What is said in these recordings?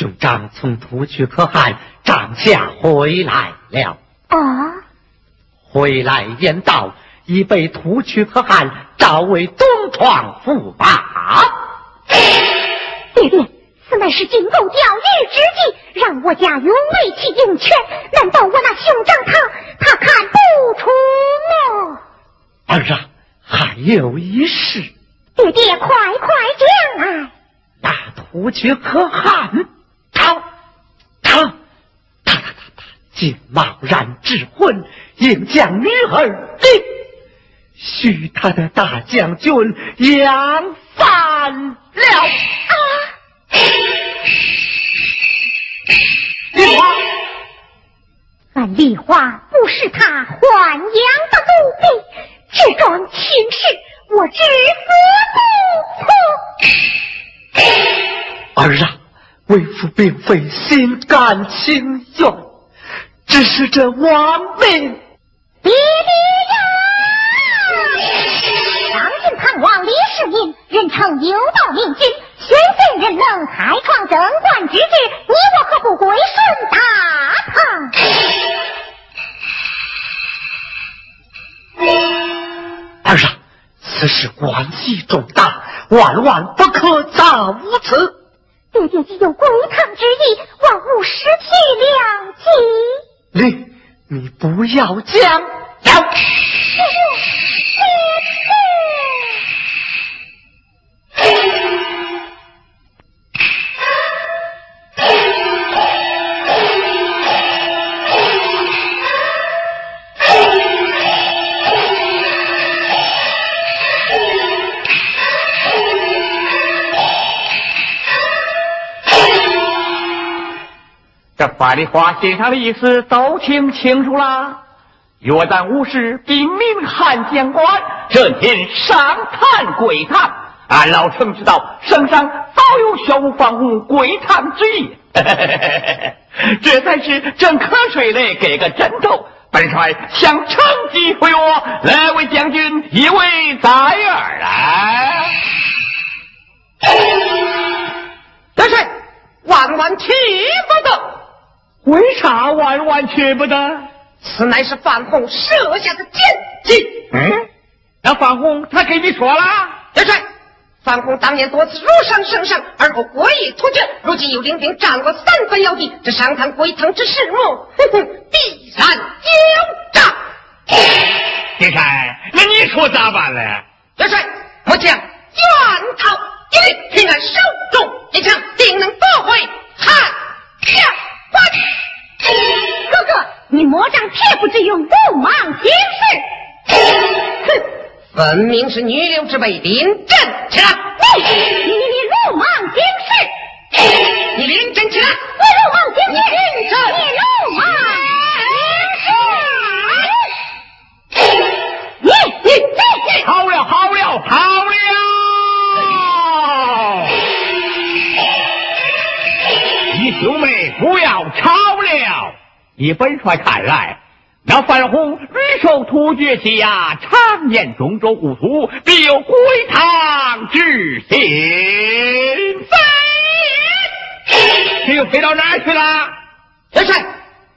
兄长从突厥可汗帐下回来了。啊！回来言道，已被突厥可汗召为东床驸马。爹爹，此乃是金钩钓鱼之计，让我家有为其应权。难道我那兄长他他看不出吗？儿啊，还有一事。爹爹，快快讲啊！那突厥可汗，他他他他他他，竟贸然致婚，应将女儿定许他的大将军杨帆了。啊！丽花，俺丽花不是他豢养的奴婢，这桩亲事我知死不辞。儿啊，为父并非心甘情愿，只是这亡命。爹爹呀！当今唐王李世民，人称有道明君，选贤任能，开创贞观之治，你我何不归顺大唐？儿啊，此事关系重大。万万不可再无此！爹爹既有归唐之意，万无失去良机。你你不要讲，要。这法理话信上的意思都听清楚了。约旦武士禀命汉将官，这天上探鬼探。俺老程知道圣上早有宣武防洪归堂之意，这才是正瞌睡嘞，给个枕头。本帅想趁机回我，来为将军一位在耳啊！元帅，万万去不得。为啥万万去不得？此乃是范红设下的奸计。嗯，那范红他给你说了？元帅，范红当年多次辱伤圣上，而后归依突厥，如今又领兵占过三分要地，这上坛归唐之事，哼哼，必然有诈。金山，那你说咋办呢？元帅，我将远逃一律平安手中一枪，定能夺回汉家。哥哥，你魔杖铁不之用，不忙行事。哼，分明是女流之辈，临阵起来！你你你鲁莽行事！你临阵起来！我鲁莽行事！你临阵！你鲁莽以本帅看来，那范洪屡受突厥欺压，常年中州故土，必有归唐之心。飞，又飞到哪儿去了？元帅，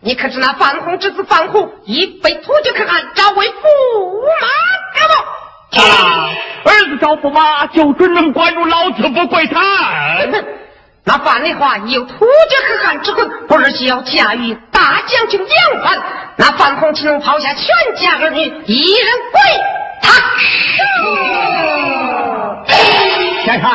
你可知那范洪之子。范虎已被突厥可汗召为驸马了不？啊，儿子。召驸马，就准能管住老子。不归唐。那范丽华有突厥可汗之婚，不日需要驾驭大将军杨帆。那范红岂能抛下全家儿女，一人归他？先生，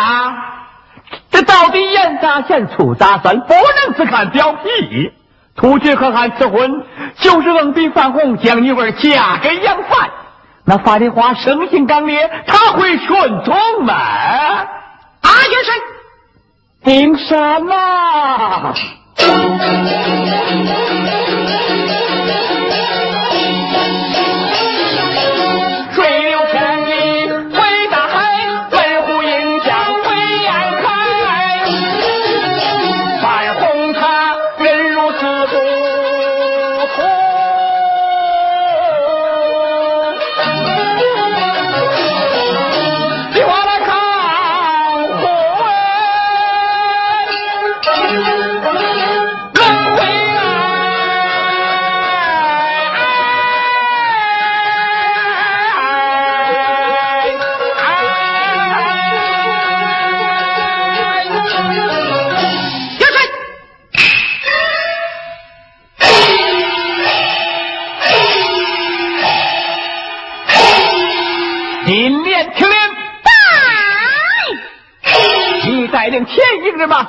这到底严咋嫌粗咋算？不能只看表皮。突厥可汗赐婚，就是硬逼范红将女儿嫁给杨帆。那范丽华生性刚烈，他会顺从吗？啊，元帅。凭什么？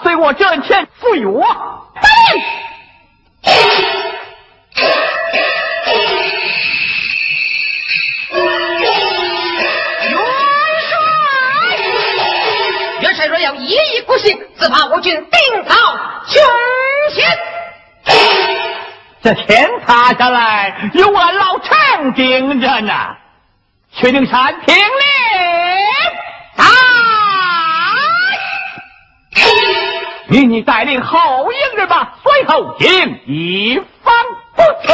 随我阵前赴约。答应。元帅若要一意孤行，自怕我军定遭穷险。这天塌下来，有俺老陈盯着呢。薛丁山听令，命你带领后营人马随后进一方不测。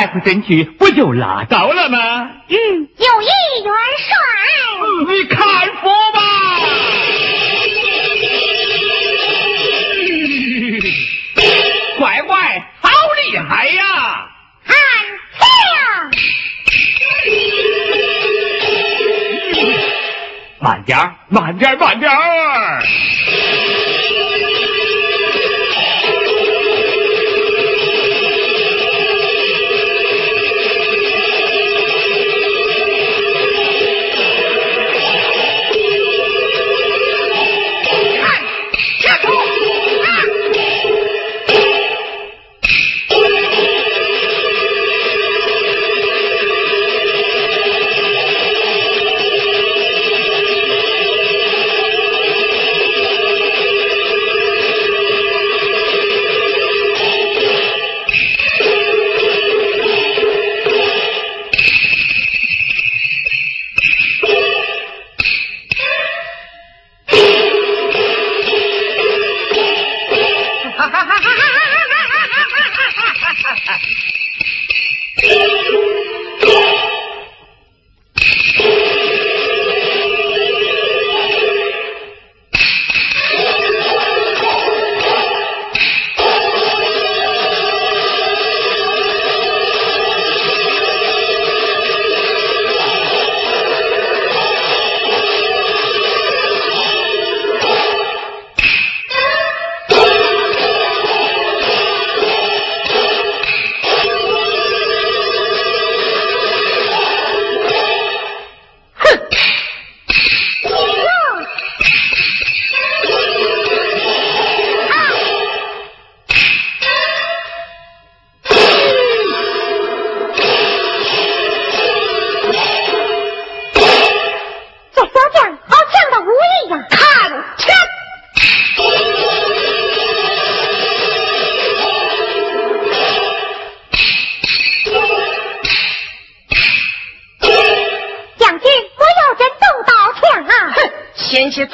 再不争取，不就拉倒了吗？嗯，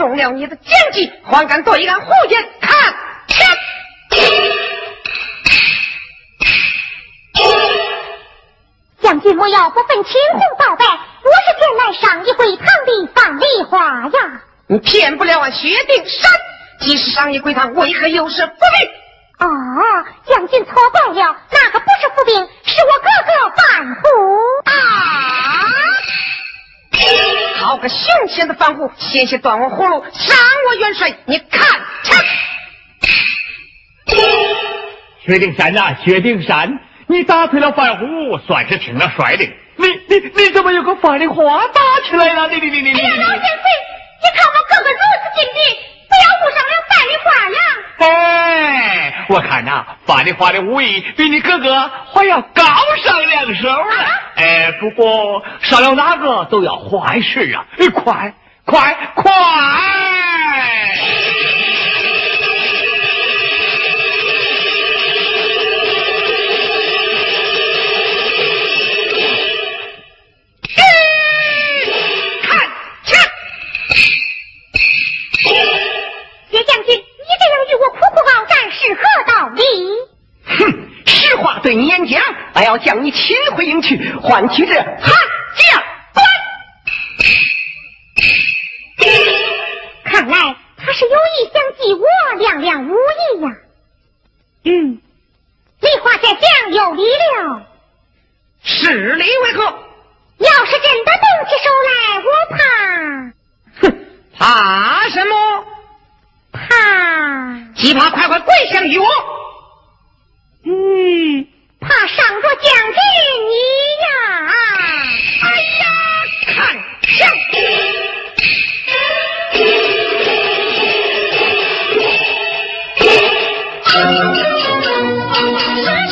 中了你的奸计，还敢对俺胡言？看，将军莫要不分青红皂白，我是前来上一回堂的范丽华呀。你骗不了俺薛丁山，即使上一回堂，为何又是伏兵？哦，将军错怪了，那个不是伏兵，是我哥哥范虎啊！好个凶险的范虎，险些断我葫芦，伤我元帅！你看，看！薛丁山呐，薛丁山，你打退了范虎，算是听了帅的。你你你怎么有个范丽花打起来了？你你你你！哎呀，老先生！你看我哥哥如此境地，要不上了范丽花呀！哎，我看呐，范丽花的武艺比你哥哥还要高上两手了。哎，不过上了哪个都要坏事啊！哎，快快快！看，将军，你这样与我苦苦鏖战是何道理？哼，实话对你演讲，俺要将你擒回营去，换取这汉将官。看来他是有意想击我亮亮武艺呀。嗯，梨花这将有理了。是理为何？要是真的动起手来，我怕。哼，怕什么？怕。只怕快快跪下与我。嗯，怕上着将军你呀！哎呀，看上！哪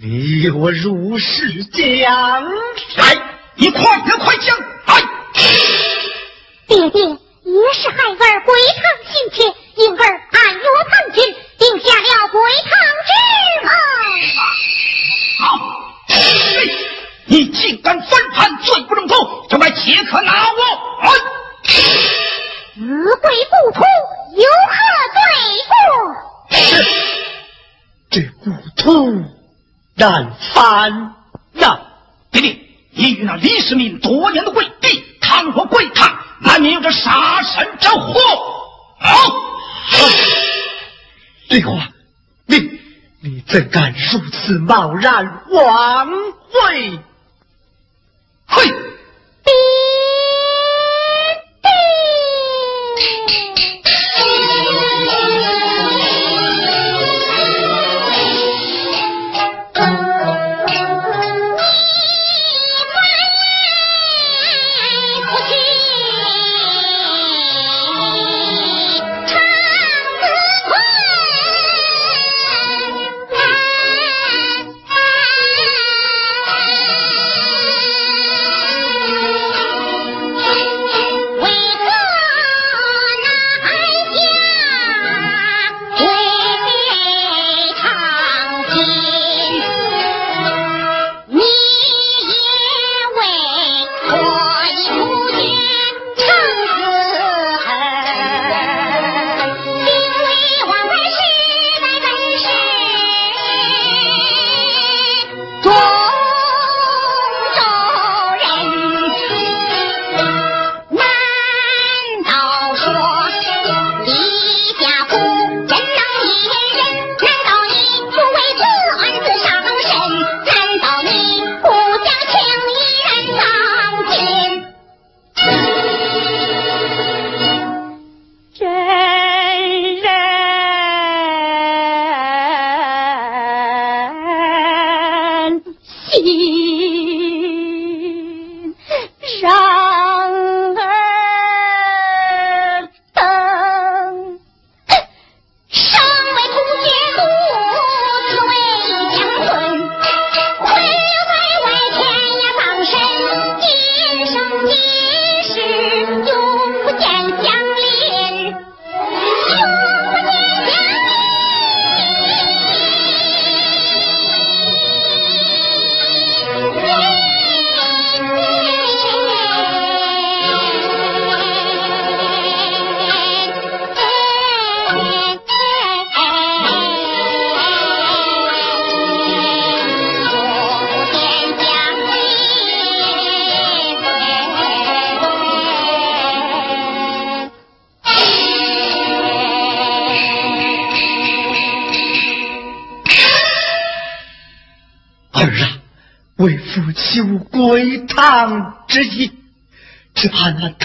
你我如是讲来，你快点快讲！哎，爹爹，也是孩儿归堂心切，因儿暗约叛军，定下了归堂之盟。好，你竟敢反叛，罪不容诛，就该切可拿我！哎，自贵不图，有何罪过？这故土难翻呐！弟弟，你与那李世民多年的为敌，倘若归堂，难免有着杀身之祸。好，李华，你你怎敢如此贸然妄会？嘿，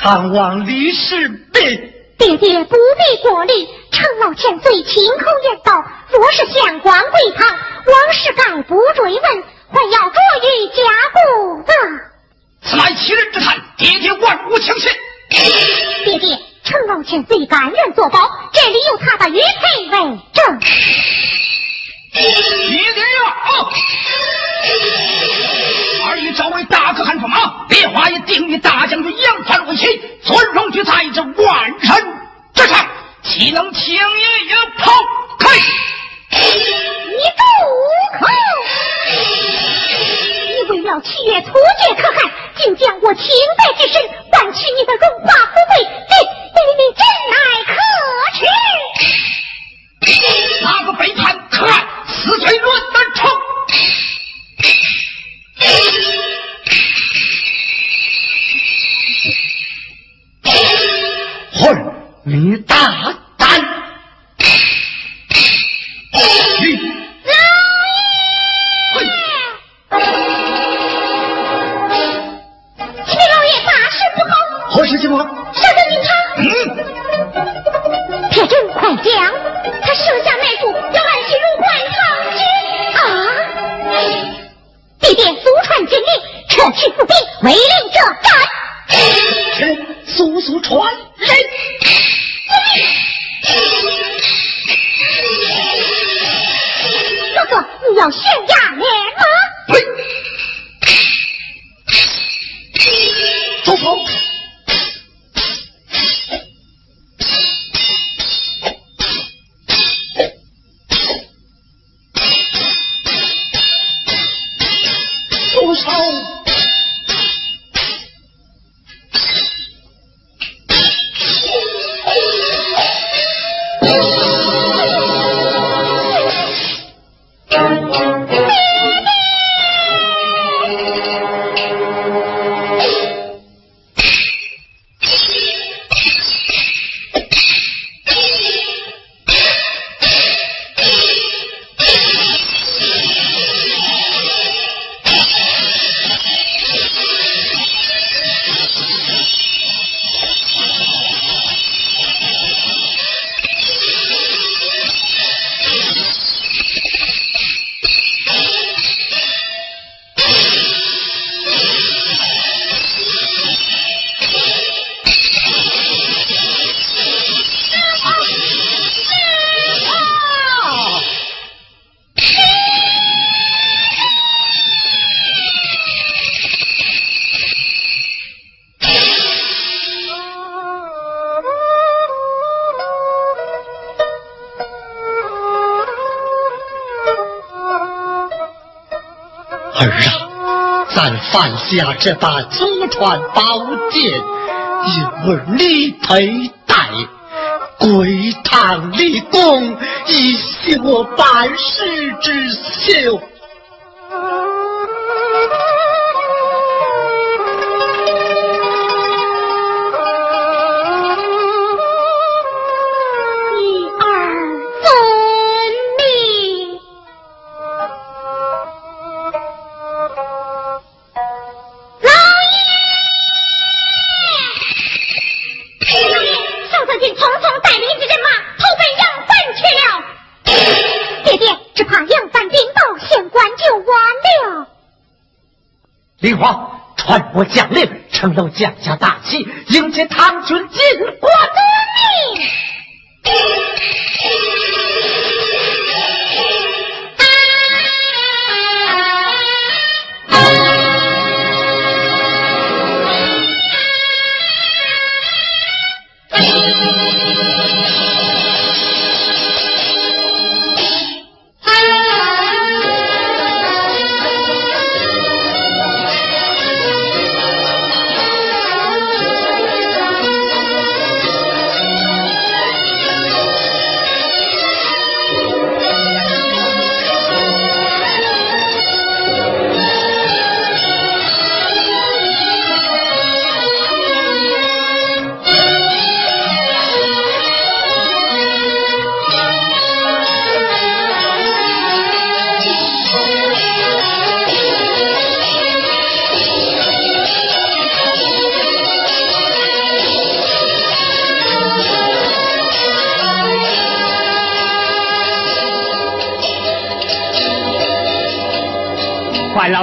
唐王李世民。爹爹不必过虑。程老千岁亲口言道：若是县官归堂，往事概不追问，还要着于家国啊！此乃欺人之谈，爹爹万无轻信。爹爹，程老千岁甘愿作保，这里有他的玉佩为证。下这把祖传宝剑，因儿你佩戴，归堂立功，以谢我办事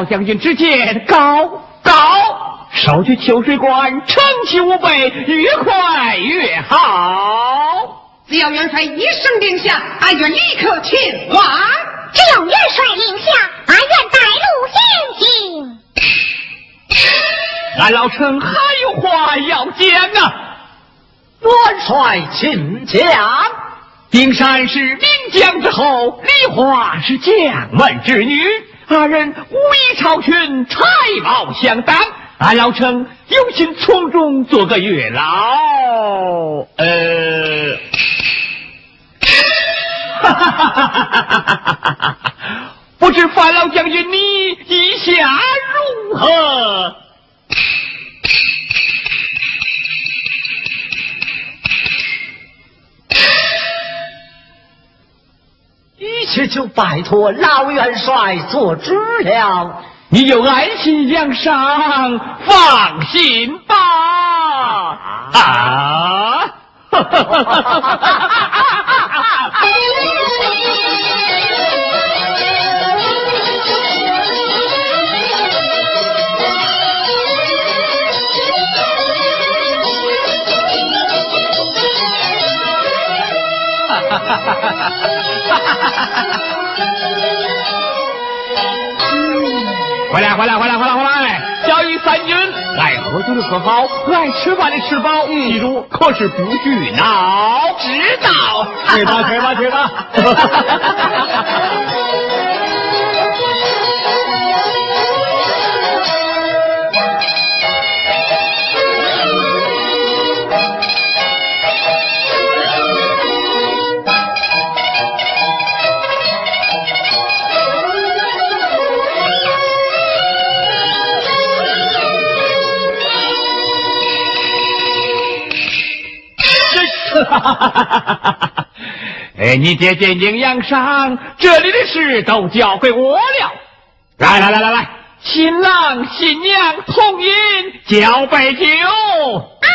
老将军之见高高，收去秋水关，成其无备，越快越好。只要元帅一声令下，俺愿立刻前往。只要元帅令下，俺愿带路先行。俺老臣还有话要讲啊！元帅请讲。丁山是名将之后，李华是将门之女，二人武老君才貌相当，俺老臣有心从中做个月老。呃，哈哈哈，不知范老将军你意下如何？一切就拜托老元帅做主了。你就安心养伤，放心吧。啊！回来，回来，回来，回来，回来！小雨三军，爱喝酒的喝好，爱吃饭的吃饱，记住，可是不许闹。知道。去吧，去吧，去吧。哎，你爹爹营养伤，这里的事都交给我了。来来来来来，新郎新娘同饮，交杯酒。啊！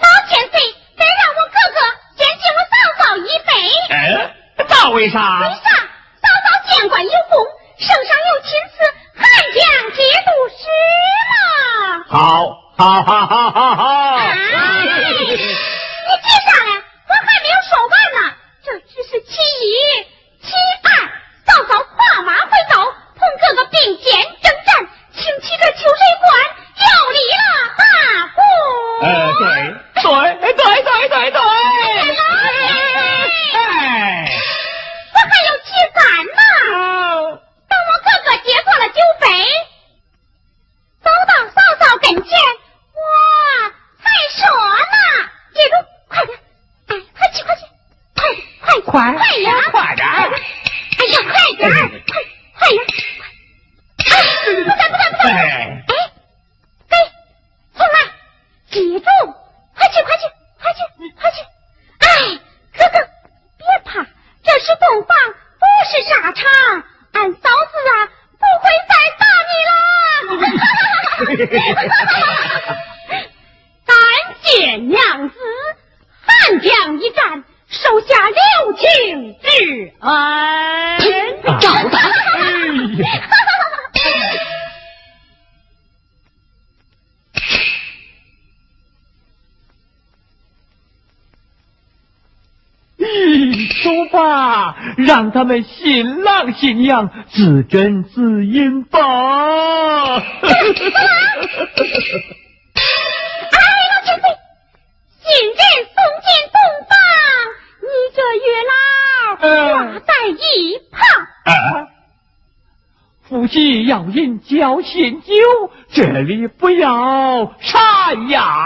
老千岁，再让我哥哥先敬我嫂嫂一杯。哎，那为啥？为啥？嫂嫂见官有功，圣上有亲赐，汉将节度使嘛。好。好好好好好！你急啥新娘自斟自饮吧。哎，老前辈，新人送进洞房，你这月老挂在一旁。夫妻要饮交心酒，这里不要傻丫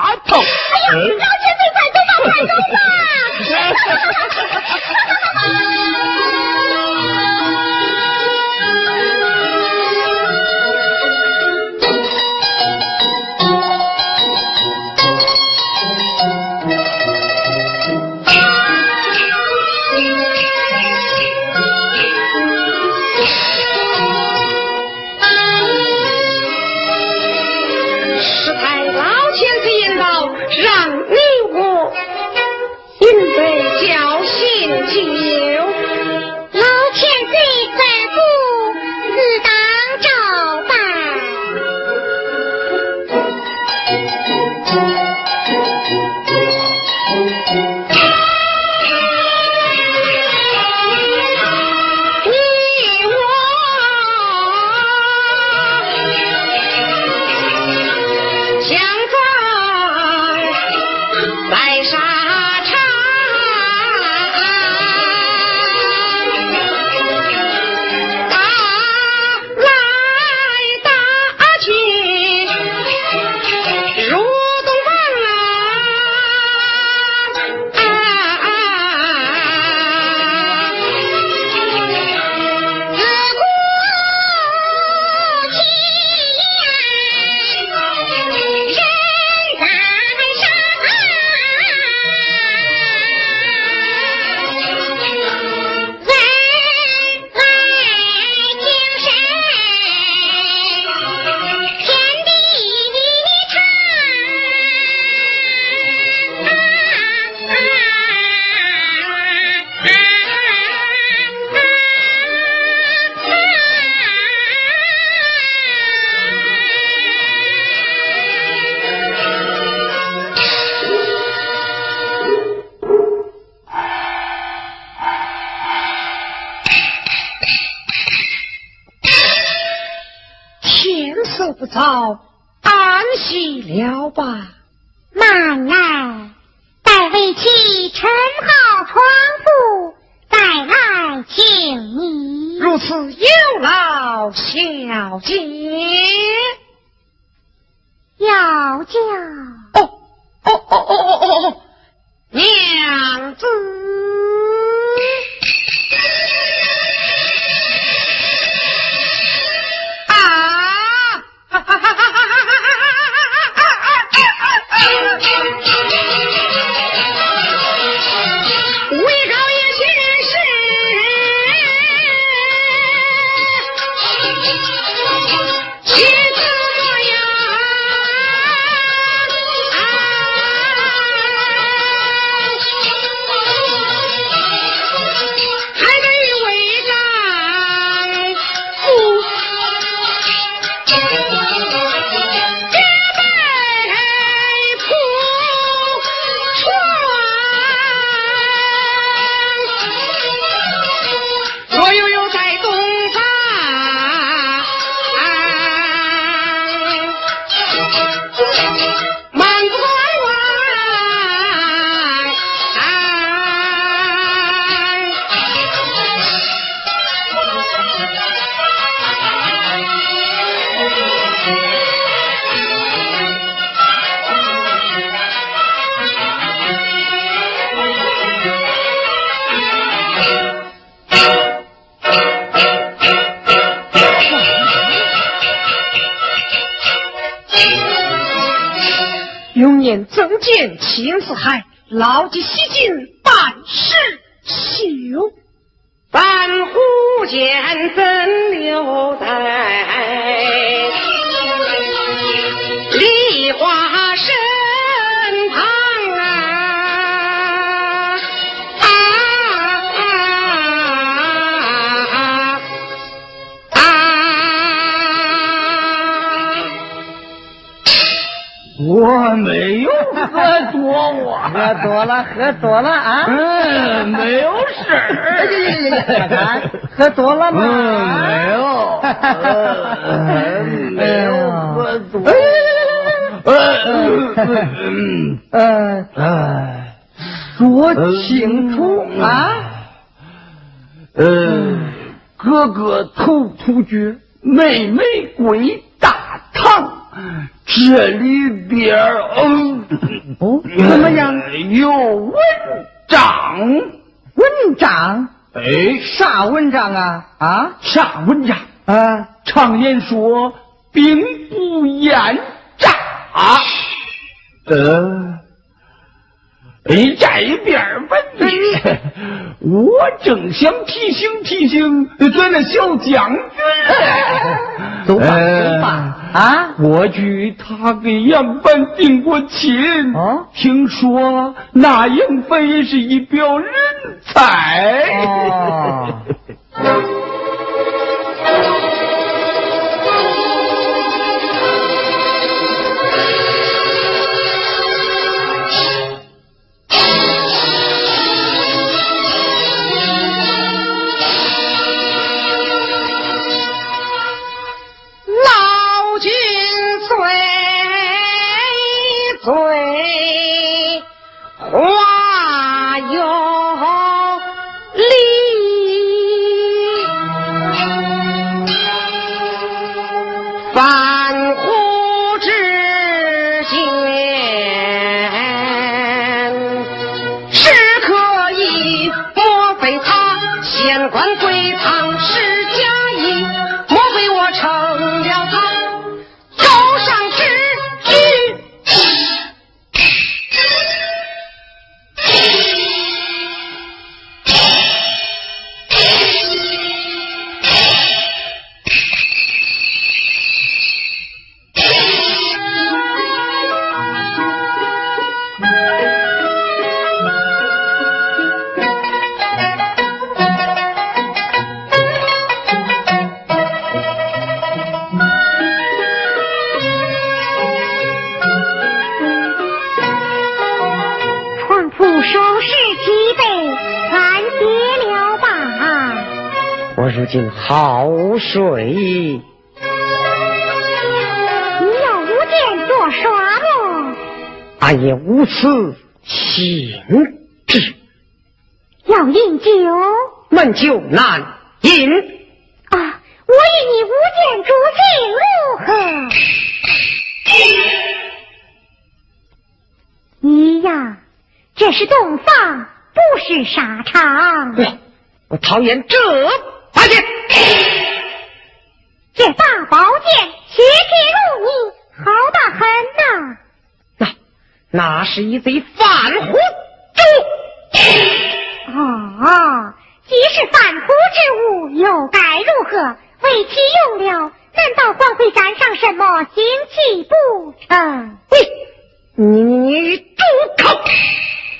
了吧。慢来，待为妻陈好床铺，再来请你。如此有劳小姐。要叫哦哦哦哦哦哦哦，娘子。增见青四海，牢记西晋半世休。半壶剑怎留在我没有喝多，我喝多了，喝多了啊！嗯，没有事儿。看喝多了吗？嗯，没有，嗯没有喝多。嗯嗯，哎，说清楚啊！呃，哥哥头突厥，妹妹归大唐。这里边，嗯，哦，怎么样？有文章，文章？哎，啥文章啊？啊？啥文章？啊？常言说，兵不厌诈。呃，哎，这边问你，我正想提醒提醒咱那小将军。走吧，走吧。啊！过去他给杨帆定过亲，啊，听说那杨帆也是一表人才。哦。这是洞房，不是沙场。我我讨厌这八件，这大宝剑血铁如泥，好得很呐。那那是一贼贩虎猪。哦，既是贩夫之物，又该如何？为其用了，难道还会沾上什么腥气不成？喂，你你住口！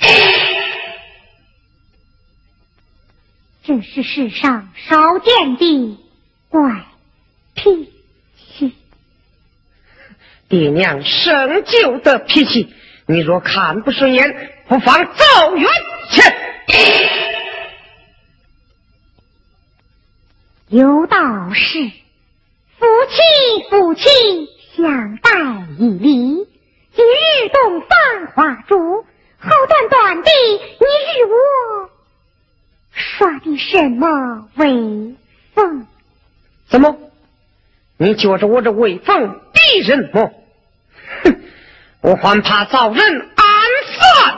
这是世上少见的怪脾气。爹娘生就的脾气，你若看不顺眼，不妨走远去。有道是，夫妻夫妻相待以离。今日洞房花烛，好端端的，你与我耍的什么威风？怎么？你觉着我这威风逼人么？哼！我还怕遭人暗算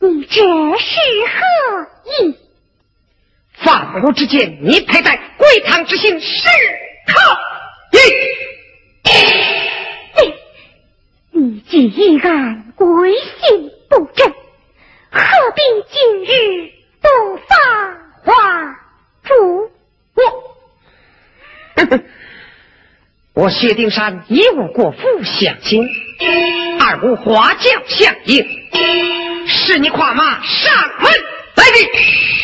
你你这是何意？万物之间，你佩戴归堂之心是可以。你既一案归心不正，何必今日不发花烛？我，我薛丁山一无国父相亲，二无花轿相迎，是你跨马上门来的。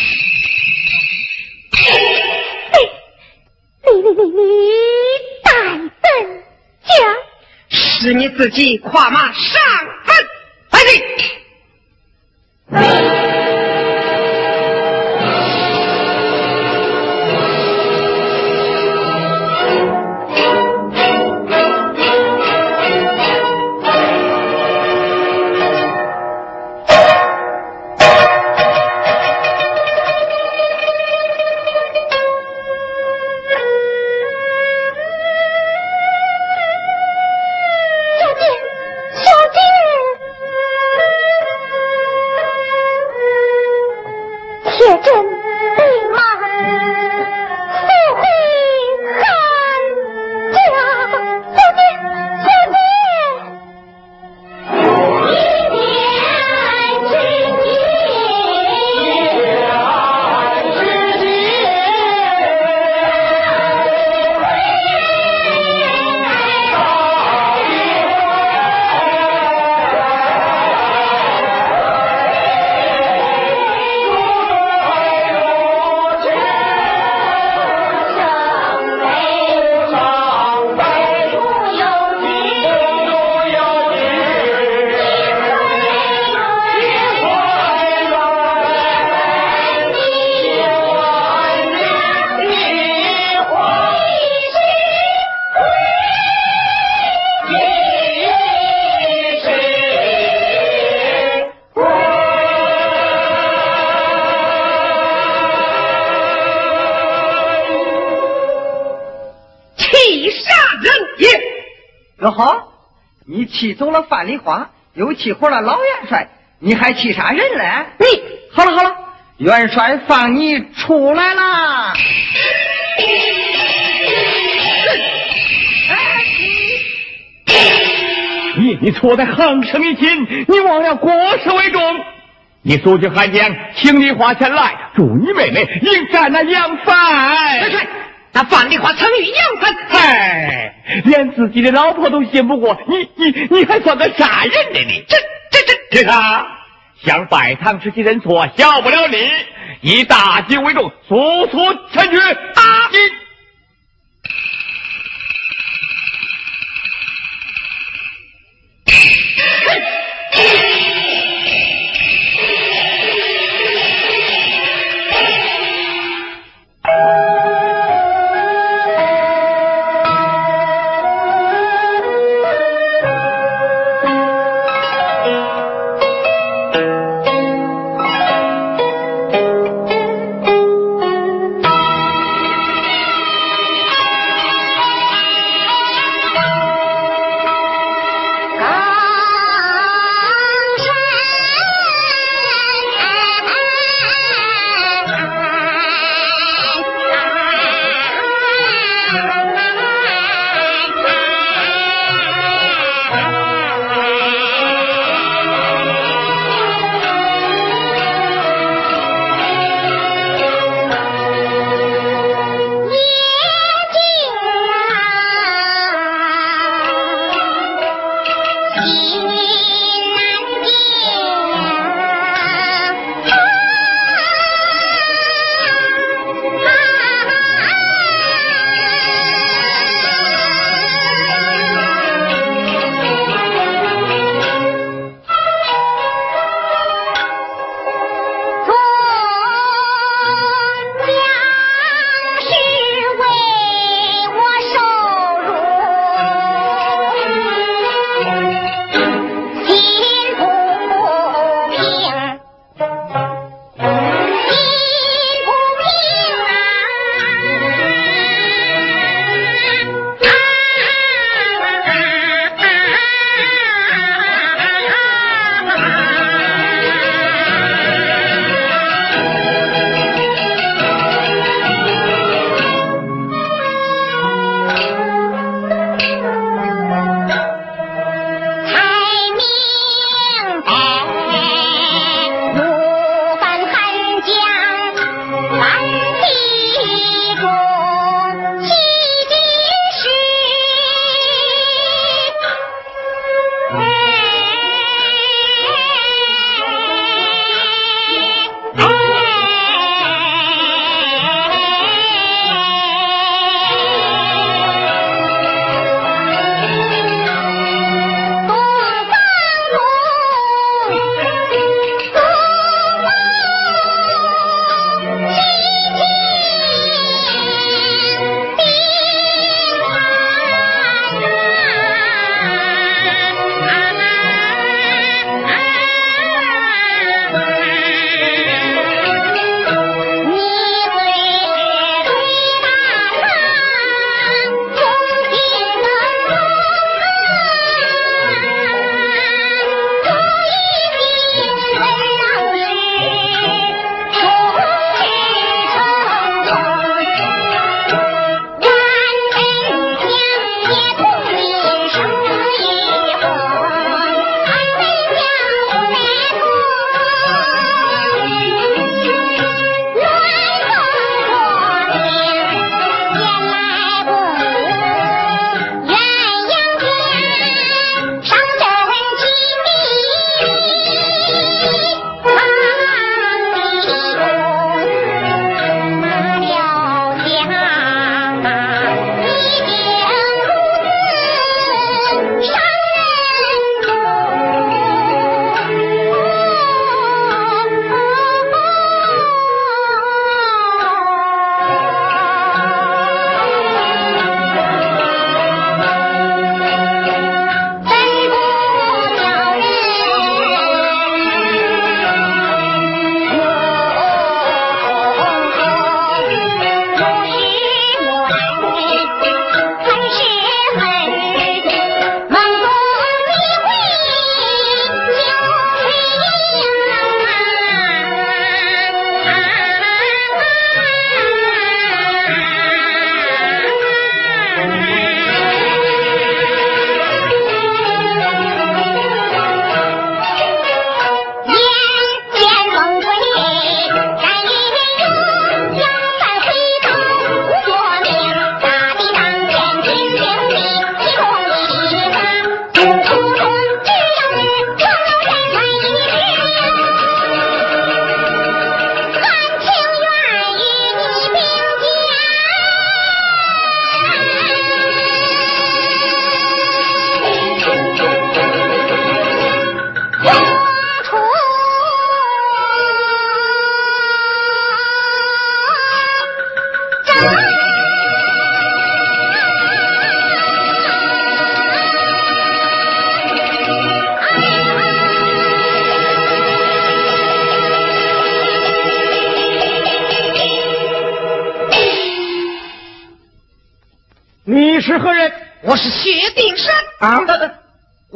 是你自己跨马气走了范丽花，又气活了老元帅，你还气啥人嘞？你好了好了，元帅放你出来啦！你你错在横生一心，你忘了国事为重。你速去汉江，请你花钱来助你妹妹迎战那杨帆。元帅。那范丽华曾与杨帆，嗨，连自己的老婆都信不过，你你你还算个啥人呢？你这这这这他想拜堂之己认错，下不了你。以大局为重，速速前去。啊！你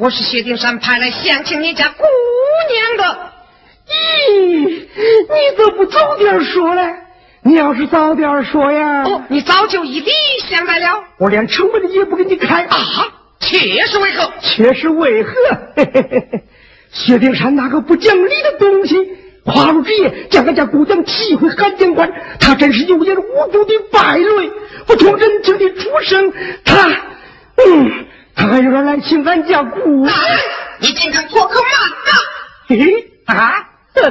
我是薛丁山派来相请你家姑娘的。咦，你怎么不早点说嘞？你要是早点说呀，哦，你早就一笔相待了。我连城门也不给你开啊！确实为何？确实为何？嘿嘿嘿嘿，薛丁山那个不讲理的东西，花露之夜将俺家姑娘踢回汉江关，他真是有眼无珠的败类，不通人情的畜生。他，嗯，他还有人来请俺家姑。你竟敢破口骂道！嘿啊！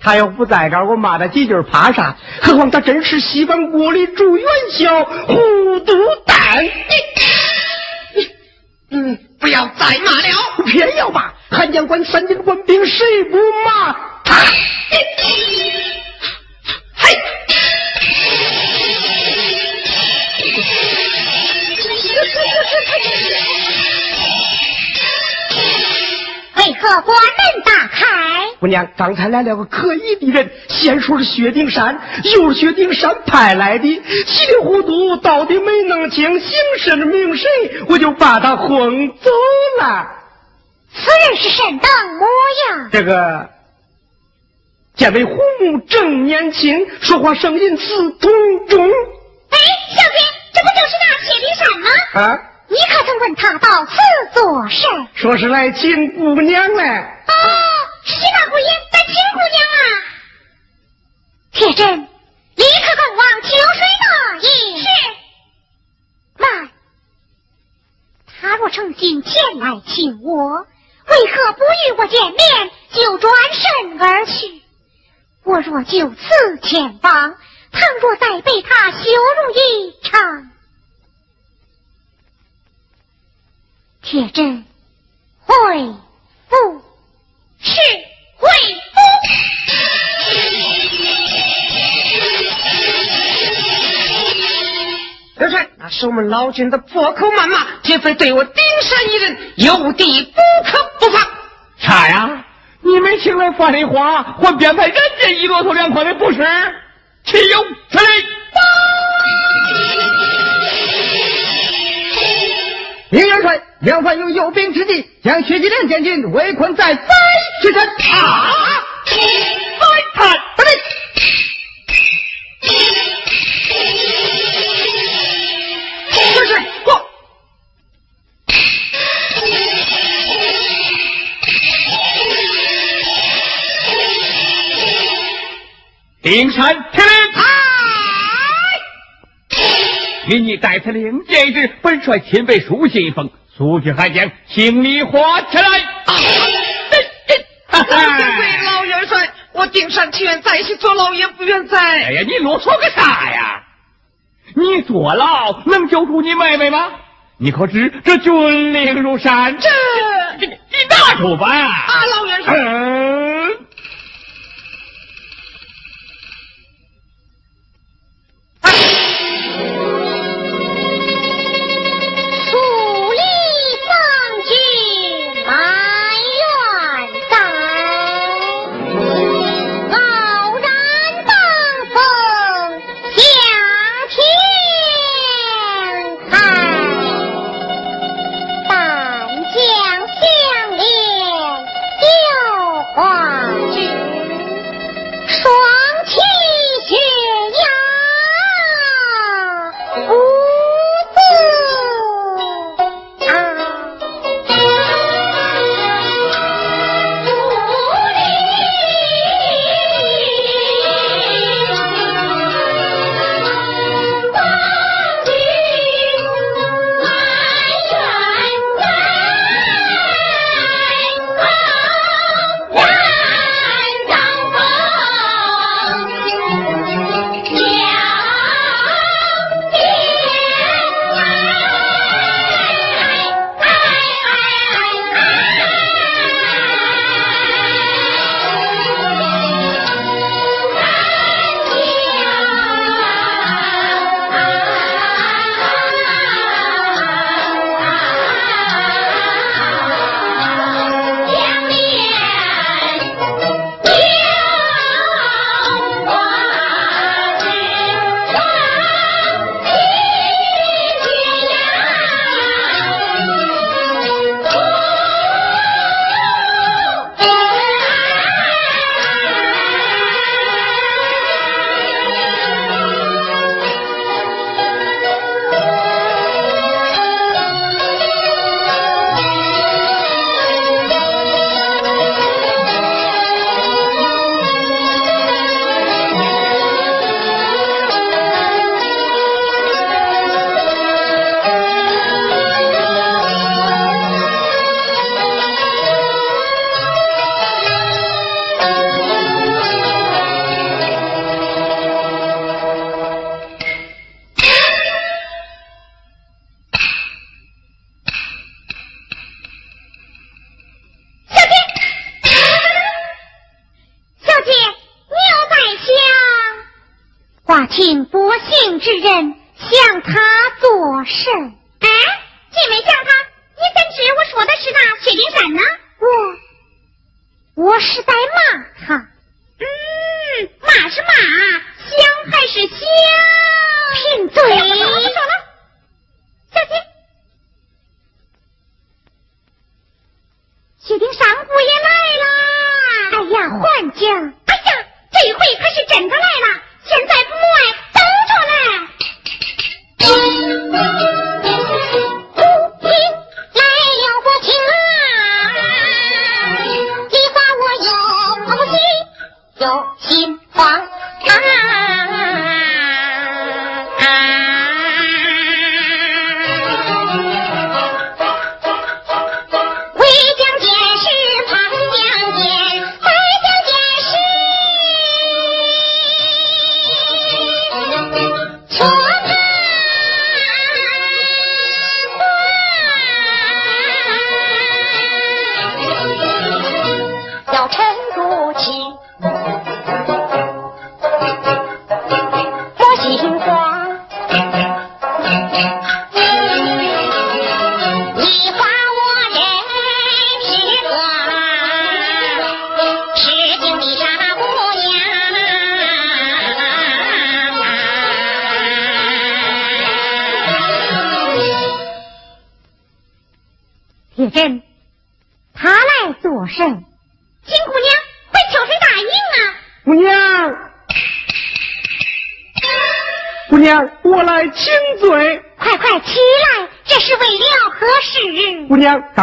他要不在这儿，我骂他几句怕啥？何况他真是西方国里住元宵糊涂蛋！嗯，不要再骂了，偏要骂！汉江关三军官兵，谁不骂他？为何关门大开？姑娘，刚才来了个可疑的人，先说是薛丁山，又是薛丁山派来的，稀里糊涂到底没弄清姓甚名谁，我就把他轰走了。此人是甚等模样？这个见为虎目，正年轻，说话声音似铜钟。哎，小姐，这不就是那薛丁山吗？啊。你可曾问他到此做甚？说是来请姑娘来。哦，是大姑爷来请姑娘啊！铁真，立刻跟往秋水那营。是。慢，他若诚心前来请我，为何不与我见面就转身而去？我若就此前往，倘若再被他羞辱一场。铁真，回府是回府。刘帅，那是我们老君的破口谩骂，绝非对我丁山一人，有敌不可不防。啥呀？你们请来范丽花，还编排人家一骆驼两筐的不是？岂有此理！明元帅，梁范有诱兵之计，将薛继良将军围困在灾之城。啊！灾探，不对。这是我。丁山听令。命你带此令见旨，本帅前辈书信一封，速去汉江，请你画起来。老元帅，我顶山情愿在一坐牢，也不愿在。哎呀，你啰嗦个啥呀？你坐牢能救出你妹妹吗？你可知这军令如山？这，你你拿出吧。啊，老元帅。嗯。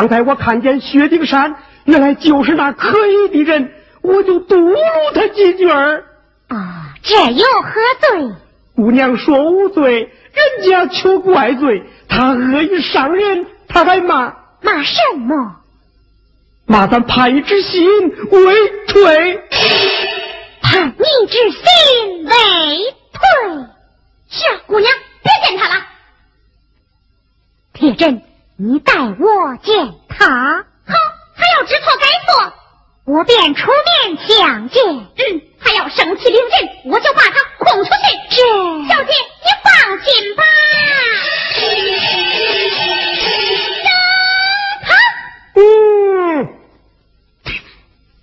刚才我看见薛丁山，原来就是那可疑的人，我就嘟噜他几句儿。啊，这又何罪？姑娘说无罪，人家求怪罪。他恶意伤人，他还骂骂什么？骂咱叛之心未退。叛逆之心未退。是啊姑娘，别见他了。铁镇。你待我见他。好，他要知错改错，我便出面相见。嗯，他要生气凌人，我就把他轰出去。是，小姐，你放心吧。他。嗯。